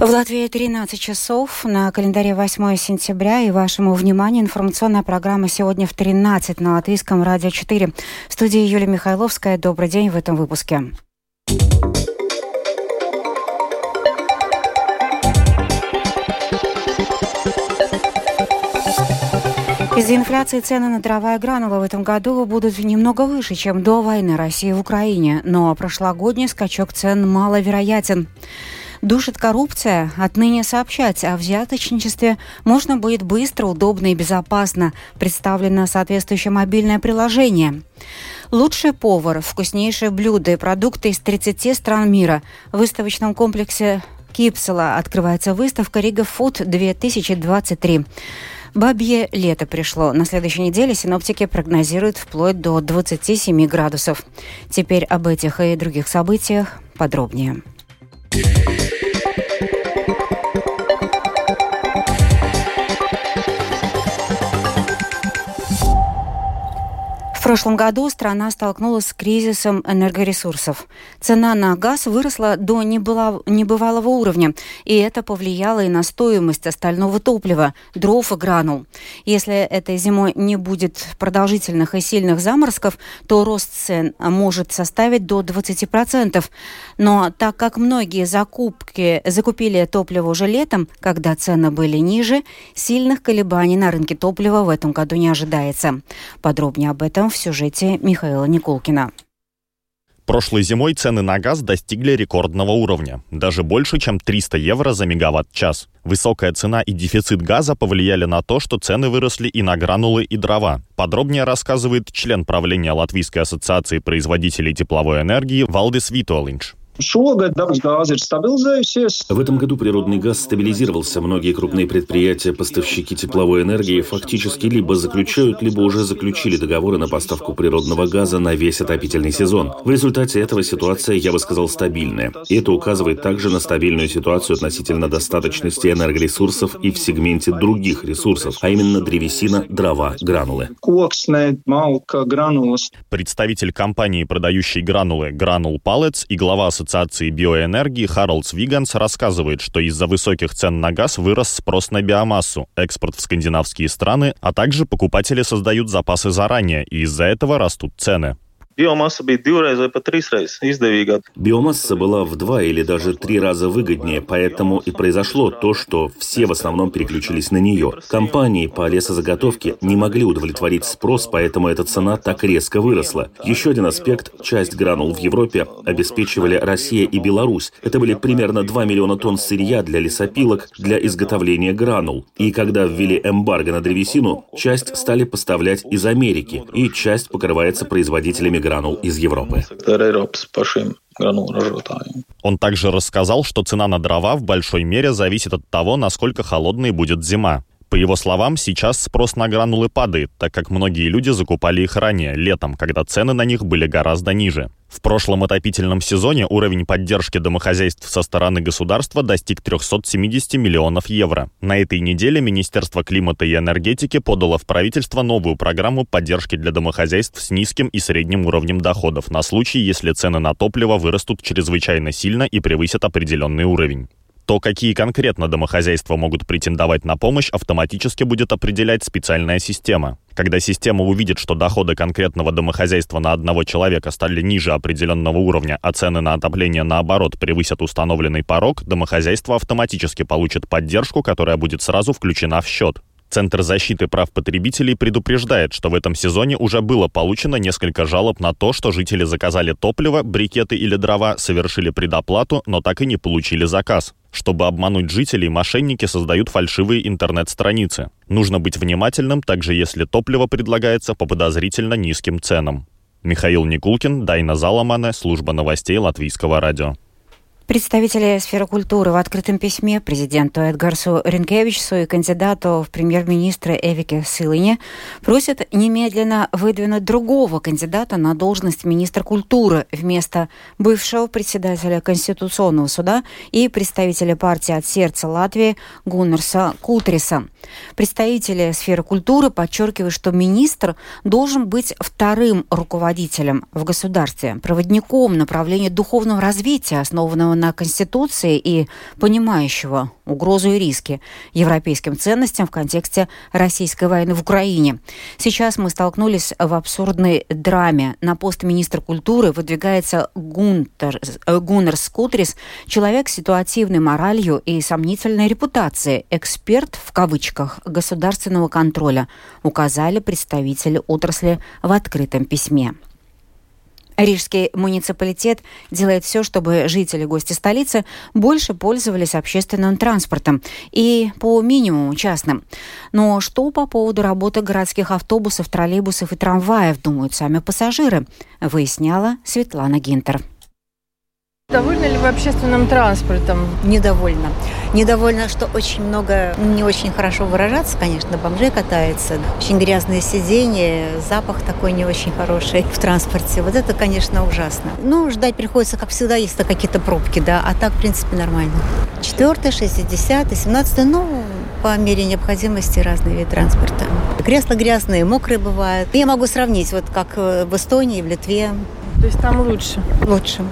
В Латвии 13 часов, на календаре 8 сентября, и вашему вниманию информационная программа сегодня в 13 на Латвийском радио 4. В студии Юлия Михайловская. Добрый день в этом выпуске. Из-за инфляции цены на дрова и гранулы в этом году будут немного выше, чем до войны России в Украине, но прошлогодний скачок цен маловероятен. Душит коррупция, отныне сообщать о взяточничестве можно будет быстро, удобно и безопасно. Представлено соответствующее мобильное приложение. Лучший повар, вкуснейшие блюда и продукты из 30 стран мира. В выставочном комплексе Кипсела открывается выставка Рига Фуд 2023. Бабье лето пришло. На следующей неделе синоптики прогнозируют вплоть до 27 градусов. Теперь об этих и других событиях подробнее. Прошлом году страна столкнулась с кризисом энергоресурсов. Цена на газ выросла до небывалого уровня, и это повлияло и на стоимость остального топлива, дров и гранул. Если этой зимой не будет продолжительных и сильных заморозков, то рост цен может составить до 20%. Но так как многие закупки закупили топливо уже летом, когда цены были ниже, сильных колебаний на рынке топлива в этом году не ожидается. Подробнее об этом в сюжете Михаила Николкина. Прошлой зимой цены на газ достигли рекордного уровня, даже больше, чем 300 евро за мегаватт-час. Высокая цена и дефицит газа повлияли на то, что цены выросли и на гранулы, и дрова. Подробнее рассказывает член правления Латвийской ассоциации производителей тепловой энергии Валдис Ir. В этом году природный газ стабилизировался. Многие крупные предприятия, поставщики тепловой энергии фактически либо заключают, либо уже заключили договоры на поставку природного газа на весь отопительный сезон. В результате этого ситуация, я бы сказал, стабильная. И это указывает также на стабильную ситуацию относительно достаточности энергоресурсов и в сегменте других ресурсов, а именно древесина, дрова, гранулы. Представитель компании, продающей гранулы Granule Pallets и глава ассоциации биоэнергии Харалдс Виганс рассказывает, что из-за высоких цен на газ вырос спрос на биомассу, экспорт в скандинавские страны, а также покупатели создают запасы заранее, и из-за этого растут цены. Биомасса bija divreiz vai pat trīsreiz izdevīgāk. Биомасса была в два или даже три раза выгоднее, поэтому и произошло то, что все в основном переключились на нее. Компании по лесозаготовке не могли удовлетворить спрос, поэтому эта цена так резко выросла. Еще один аспект – часть гранул в Европе обеспечивали Россия и Беларусь. Это были примерно 2 миллиона тонн сырья для лесопилок для изготовления гранул. И когда ввели эмбарго на древесину, часть стали поставлять из Америки, и часть покрывается производителями гранул гранул из Европы. Он также рассказал, что цена на дрова в большой мере зависит от того, насколько холодной будет зима. По его словам, сейчас спрос на гранулы падает, так как многие люди закупали их ранее, летом, когда цены на них были гораздо ниже. В прошлом отопительном сезоне уровень поддержки домохозяйств со стороны государства достиг 370 миллионов евро. На этой неделе Министерство климата и энергетики подало в правительство новую программу поддержки для домохозяйств с низким и средним уровнем доходов на случай, если цены на топливо вырастут чрезвычайно сильно и превысят определенный уровень. То, какие конкретно домохозяйства могут претендовать на помощь, автоматически будет определять специальная система. Когда система увидит, что доходы конкретного домохозяйства на одного человека стали ниже определенного уровня, а цены на отопление, наоборот, превысят установленный порог, домохозяйство автоматически получит поддержку, которая будет сразу включена в счет. Центр защиты прав потребителей предупреждает, что в этом сезоне уже было получено несколько жалоб на то, что жители заказали топливо, брикеты или дрова, совершили предоплату, но так и не получили заказ. Чтобы обмануть жителей, мошенники создают фальшивые интернет-страницы. Нужно быть внимательным, также если топливо предлагается по подозрительно низким ценам. Михаил Никулкин, Дайна Заламане, служба новостей Латвийского радио. Представители сферы культуры в открытом письме президенту Эдгарсу Ренкевичсу и кандидату в премьер-министры Эвике Сылыне просят немедленно выдвинуть другого кандидата на должность министра культуры вместо бывшего председателя Конституционного суда и представителя партии от сердца Латвии Гуннерса Кутриса. Представители сферы культуры подчеркивают, что министр должен быть вторым руководителем в государстве, проводником направления духовного развития, основанного на Конституции и понимающего угрозу и риски европейским ценностям в контексте российской войны в Украине. Сейчас мы столкнулись в абсурдной драме. На пост министра культуры выдвигается Гунтер, э, Гуннер Скутрис, человек с ситуативной моралью и сомнительной репутацией, эксперт в кавычках государственного контроля, указали представители отрасли в открытом письме. Рижский муниципалитет делает все, чтобы жители гости столицы больше пользовались общественным транспортом и по минимуму частным. Но что по поводу работы городских автобусов, троллейбусов и трамваев думают сами пассажиры, выясняла Светлана Гинтер. Довольны ли вы общественным транспортом? Недовольна. Недовольна, что очень много, не очень хорошо выражаться, конечно, бомжей катается. Очень грязные сиденья, запах такой не очень хороший в транспорте. Вот это, конечно, ужасно. Ну, ждать приходится, как всегда, если какие-то пробки, да, а так, в принципе, нормально. Четвертый, шестидесятый, семнадцатый, ну, по мере необходимости разные виды транспорта. Кресла грязные, мокрые бывают. Я могу сравнить, вот как в Эстонии, в Литве. То есть там лучше? Лучше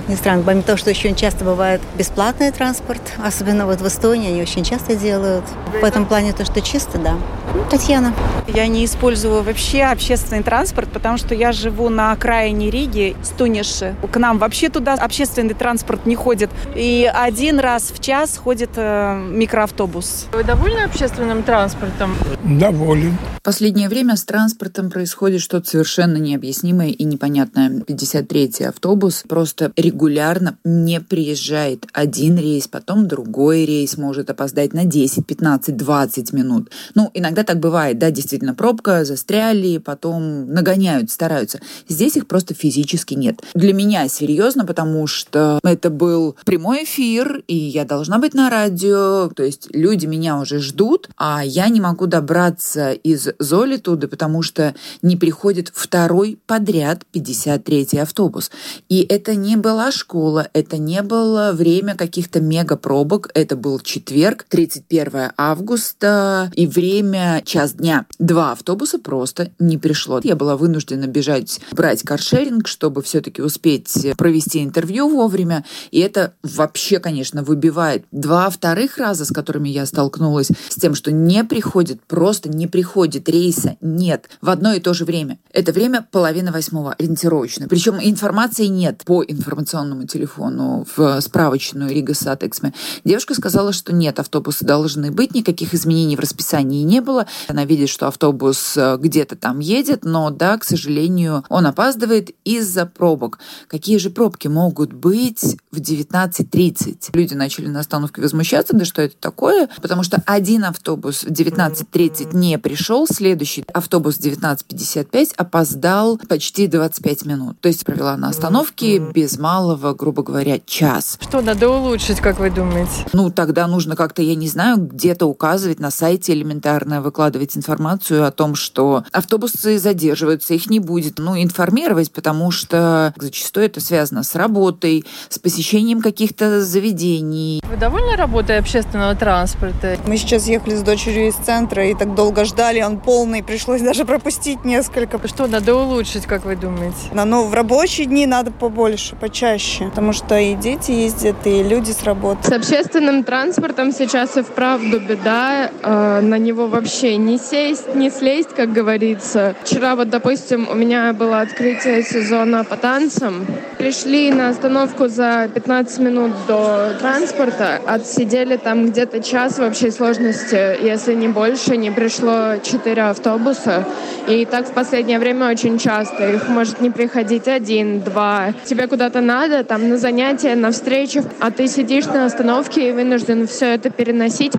как ни странно, помимо того, что очень часто бывает бесплатный транспорт, особенно вот в Эстонии они очень часто делают. В этом плане то, что чисто, да. Ну, Татьяна. Я не использую вообще общественный транспорт, потому что я живу на окраине Риги, Стуниши. К нам вообще туда общественный транспорт не ходит. И один раз в час ходит э, микроавтобус. Вы довольны общественным транспортом? Доволен. В последнее время с транспортом происходит что-то совершенно необъяснимое и непонятное. 53-й автобус просто регулярно не приезжает. Один рейс, потом другой рейс может опоздать на 10, 15, 20 минут. Ну, иногда так бывает, да, действительно, пробка, застряли, потом нагоняют, стараются. Здесь их просто физически нет. Для меня серьезно, потому что это был прямой эфир, и я должна быть на радио, то есть люди меня уже ждут, а я не могу добраться из Золитуды, потому что не приходит второй подряд 53-й автобус. И это не была школа, это не было время каких-то мега пробок, это был четверг, 31 августа, и время час дня. Два автобуса просто не пришло. Я была вынуждена бежать брать каршеринг, чтобы все-таки успеть провести интервью вовремя, и это вообще, конечно, выбивает. Два вторых раза, с которыми я столкнулась, с тем, что не приходит, просто не приходит рейса, нет, в одно и то же время. Это время половина восьмого, ориентировочно. Причем информации нет по информационному телефону в справочную Rīgas satiksme. Девушка сказала, что нет, автобусы должны быть, никаких изменений в расписании не было. Она видит, что автобус э, где-то там едет, но да, к сожалению, он опаздывает из-за пробок. Какие же пробки могут быть в 19.30? Люди начали на остановке возмущаться, да что это такое? Потому что один автобус в 19.30 не пришел, следующий автобус в 19.55 опоздал почти 25 минут. То есть провела на остановке без малого, грубо говоря, час. Что надо улучшить, как вы думаете? Ну, тогда нужно как-то, я не знаю, где-то указывать на сайте элементарно, выкладывать информацию о том, что автобусы задерживаются, их не будет. Ну, информировать, потому что зачастую это связано с работой, с посещением каких-то заведений. Вы довольны работой общественного транспорта? Мы сейчас ехали с дочерью из центра и так долго ждали, он полный, пришлось даже пропустить несколько. Что надо улучшить, как вы думаете? Ну, в рабочие дни надо побольше, почаще чаще, потому что и дети ездят, и люди с работы. С общественным транспортом сейчас и вправду беда. Э, на него вообще не сесть, не слезть, как говорится. Вчера вот, допустим, у меня было открытие сезона по танцам. Пришли на остановку за 15 минут до транспорта, отсидели там где-то час в общей сложности, если не больше, не пришло 4 автобуса. И так в последнее время очень часто. Их может не приходить один, два. Тебе куда-то надо, там на занятия, на встречу, а ты сидишь на остановке и вынужден все это переносить.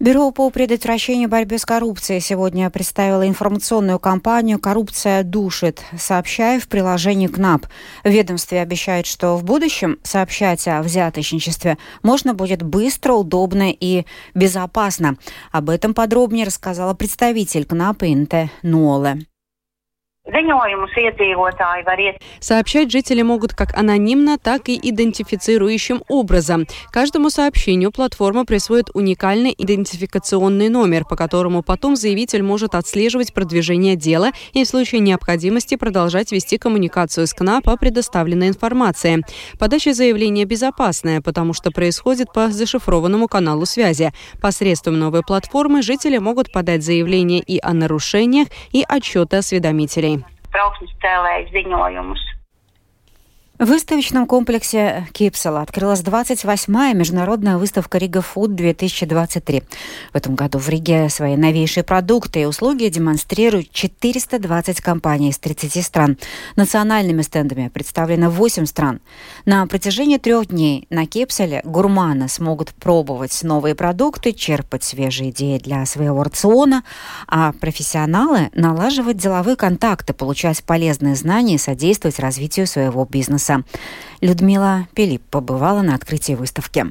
Бюро по предотвращению борьбы с коррупцией сегодня представило информационную кампанию «Коррупция душит», сообщая в приложении КНАП. Ведомстве обещают, что в будущем сообщать о взяточничестве можно будет быстро, удобно и безопасно. Об этом подробнее рассказала представитель КНАП Инте Нуоле. Сообщать жители могут как анонимно, так и идентифицирующим образом. Каждому сообщению платформа присвоит уникальный идентификационный номер, по которому потом заявитель может отслеживать продвижение дела и в случае необходимости продолжать вести коммуникацию с КНА по предоставленной информации. Подача заявления безопасная, потому что происходит по зашифрованному каналу связи. Посредством новой платформы жители могут подать заявление и о нарушениях, и отчеты осведомителей trauksmes cēlēju ziņojumus. В выставочном комплексе Кипсела открылась 28-я международная выставка Рига Фуд 2023. В этом году в Риге свои новейшие продукты и услуги демонстрируют 420 компаний из 30 стран. Национальными стендами представлено 8 стран. На протяжении трех дней на Кипселе гурманы смогут пробовать новые продукты, черпать свежие идеи для своего рациона, а профессионалы налаживать деловые контакты, получать полезные знания и содействовать развитию своего бизнеса бизнеса. Людмила Пилип побывала на открытии выставки.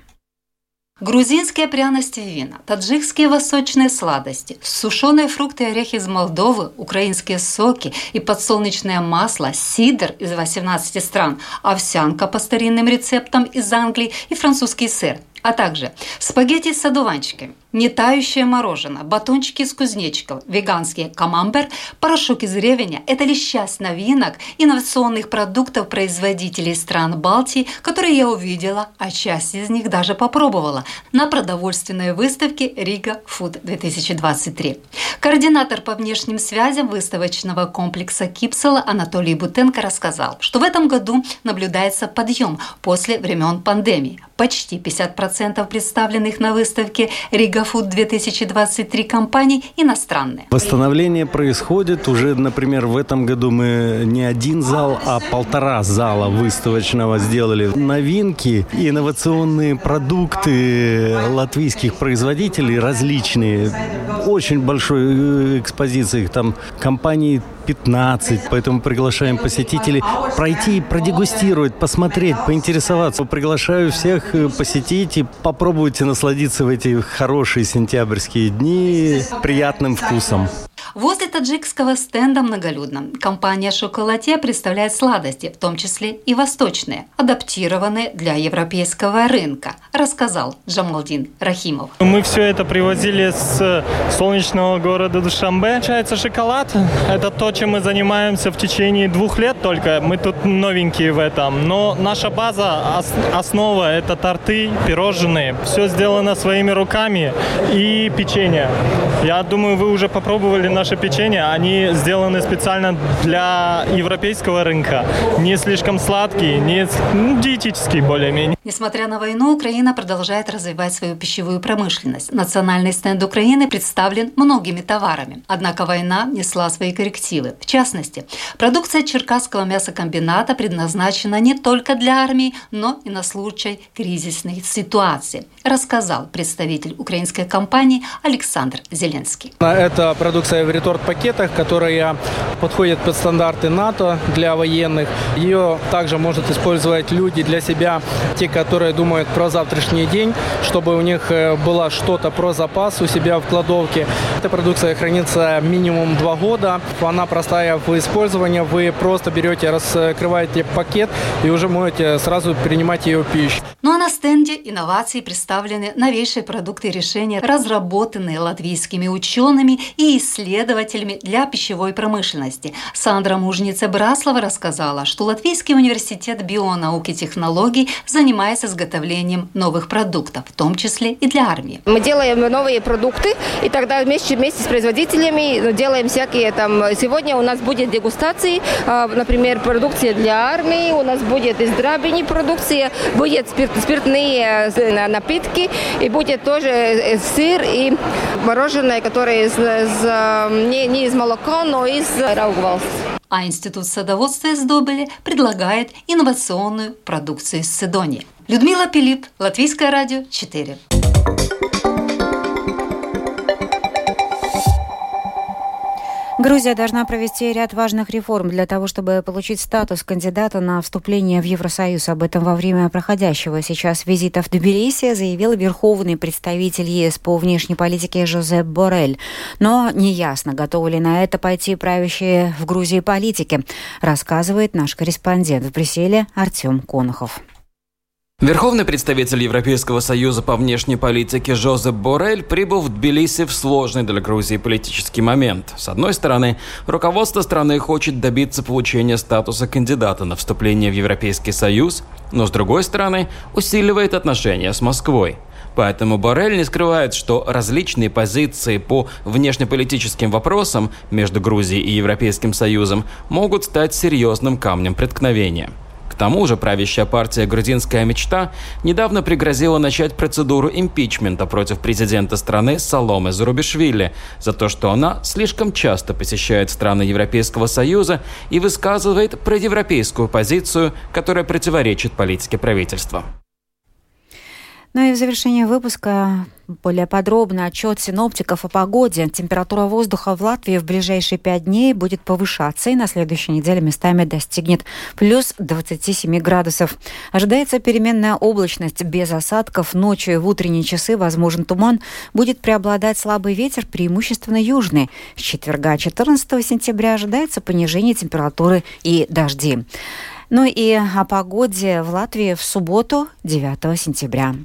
Грузинские пряности и вина, таджикские восточные сладости, сушеные фрукты и орехи из Молдовы, украинские соки и подсолнечное масло, сидр из 18 стран, овсянка по старинным рецептам из Англии и французский сыр – а также спагетти с одуванчиками, нетающее мороженое, батончики из кузнечиков, веганский камамбер, порошок из ревеня – это лишь часть новинок инновационных продуктов производителей стран Балтии, которые я увидела, а часть из них даже попробовала на продовольственной выставке Riga Food 2023. Координатор по внешним связям выставочного комплекса Кипсала Анатолий Бутенко рассказал, что в этом году наблюдается подъем после времен пандемии. Почти 50% представленных на выставке Riga Food 2023 компаний иностранные. Восстановление происходит уже, например, в этом году мы не один зал, а полтора зала выставочного сделали. Новинки, инновационные продукты латвийских производителей различные. Очень большой э, экспозиции. Там компании 15, поэтому приглашаем посетителей пройти, продегустировать, посмотреть, поинтересоваться. Приглашаю всех э, посетить и попробуйте насладиться в эти хорошие сентябрьские дни приятным вкусом. Возле таджикского стенда многолюдно. Компания «Шоколатье» представляет сладости, в том числе и восточные, адаптированные для европейского рынка, рассказал Джамалдин Рахимов. Мы все это привозили с солнечного города Душамбе. Получается шоколад. Это то, чем мы занимаемся в течение двух лет только. Мы тут новенькие в этом. Но наша база, основа – это торты, пирожные. Все сделано своими руками и печенье. Я думаю, вы уже попробовали наш наши печенья, они сделаны специально для европейского рынка. Не слишком сладкие, не ну, диетические более-менее. Несмотря на войну, Украина продолжает развивать свою пищевую промышленность. Национальный стенд Украины представлен многими товарами. Однако война несла свои коррективы. В частности, продукция Черкасского мясокомбината предназначена не только для армии, но и на случай кризисной ситуации, рассказал представитель украинской компании Александр Зеленский. Это продукция в реторт-пакетах, которая подходит под стандарты НАТО для военных. Ее также может использовать люди для себя, те, которые думают про завтрашний день, чтобы у них э, было что-то про запас у себя в кладовке. Эта продукция хранится минимум два года. Она простая в использовании. Вы просто берете, раскрываете пакет и уже можете сразу принимать ее пищу. Ну а на стенде инноваций представлены новейшие продукты и решения, разработанные латвийскими учеными и исследователями для пищевой промышленности. Сандра Мужница Браслова рассказала, что Латвийский университет бионауки и технологий занимается изготовлением новых продуктов, в том числе и для армии. Мы делаем новые продукты, и тогда вместе, вместе с производителями делаем всякие там... Сегодня у нас будет дегустации, а, например, продукция для армии, у нас будет из драбини продукция, будет спирт спиртные э, напитки, и будет тоже э, сыр и мороженое, которое из, из, э, не, не из молока, но из раугвалс. А Институт садоводства из Добыли предлагает инновационную продукцию из Седонии. Людмила Пилип, Латвийское радио 4. Грузия должна провести ряд важных реформ для того, чтобы получить статус кандидата на вступление в Евросоюз. Об этом во время проходящего сейчас визита в Тбилиси заявил верховный представитель ЕС по внешней политике Жозеп Борель. Но неясно, готовы ли на это пойти правящие в Грузии политики, рассказывает наш корреспондент в Брюсселе Артем Конохов. Верховный представитель Европейского союза по внешней политике Жозеп Борель прибыл в Тбилиси в сложный для Грузии политический момент. С одной стороны, руководство страны хочет добиться получения статуса кандидата на вступление в Европейский союз, но с другой стороны, усиливает отношения с Москвой. Поэтому Борель не скрывает, что различные позиции по внешнеполитическим вопросам между Грузией и Европейским Союзом могут стать серьезным камнем преткновения. К тому же правящая партия «Грузинская мечта» недавно пригрозила начать процедуру импичмента против президента страны Саломы Зарубишвили за то, что она слишком часто посещает страны Европейского Союза и высказывает проевропейскую позицию, которая противоречит политике правительства. Ну и в завершение выпуска более подробно отчет синоптиков о погоде. Температура воздуха в Латвии в ближайшие пять дней будет повышаться и на следующей неделе местами достигнет плюс 27 градусов. Ожидается переменная облачность без осадков. Ночью и в утренние часы возможен туман. Будет преобладать слабый ветер, преимущественно южный. С четверга 14 сентября ожидается понижение температуры и дожди. Ну и о погоде в Латвии в субботу 9 сентября.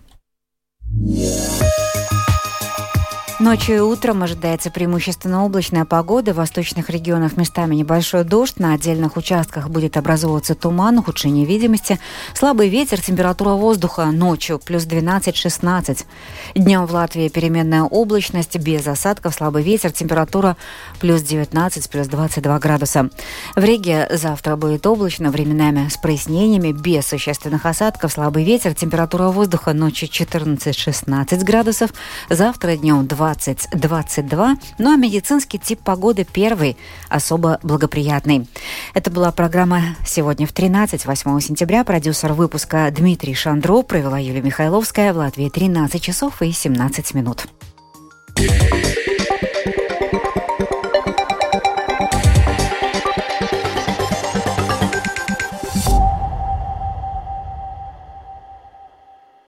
Ночью и утром ожидается преимущественно облачная погода. В восточных регионах местами небольшой дождь. На отдельных участках будет образовываться туман, ухудшение видимости. Слабый ветер, температура воздуха ночью плюс 12-16. Днем в Латвии переменная облачность, без осадков, слабый ветер, температура плюс 19, плюс 22 градуса. В Риге завтра будет облачно, временами с прояснениями, без существенных осадков, слабый ветер, температура воздуха ночью 14-16 градусов. Завтра днем 2 2022. Ну а медицинский тип погоды первый, особо благоприятный. Это была программа «Сегодня в 13», 8 сентября. Продюсер выпуска Дмитрий Шандро провела Юлия Михайловская в Латвии 13 часов и 17 минут.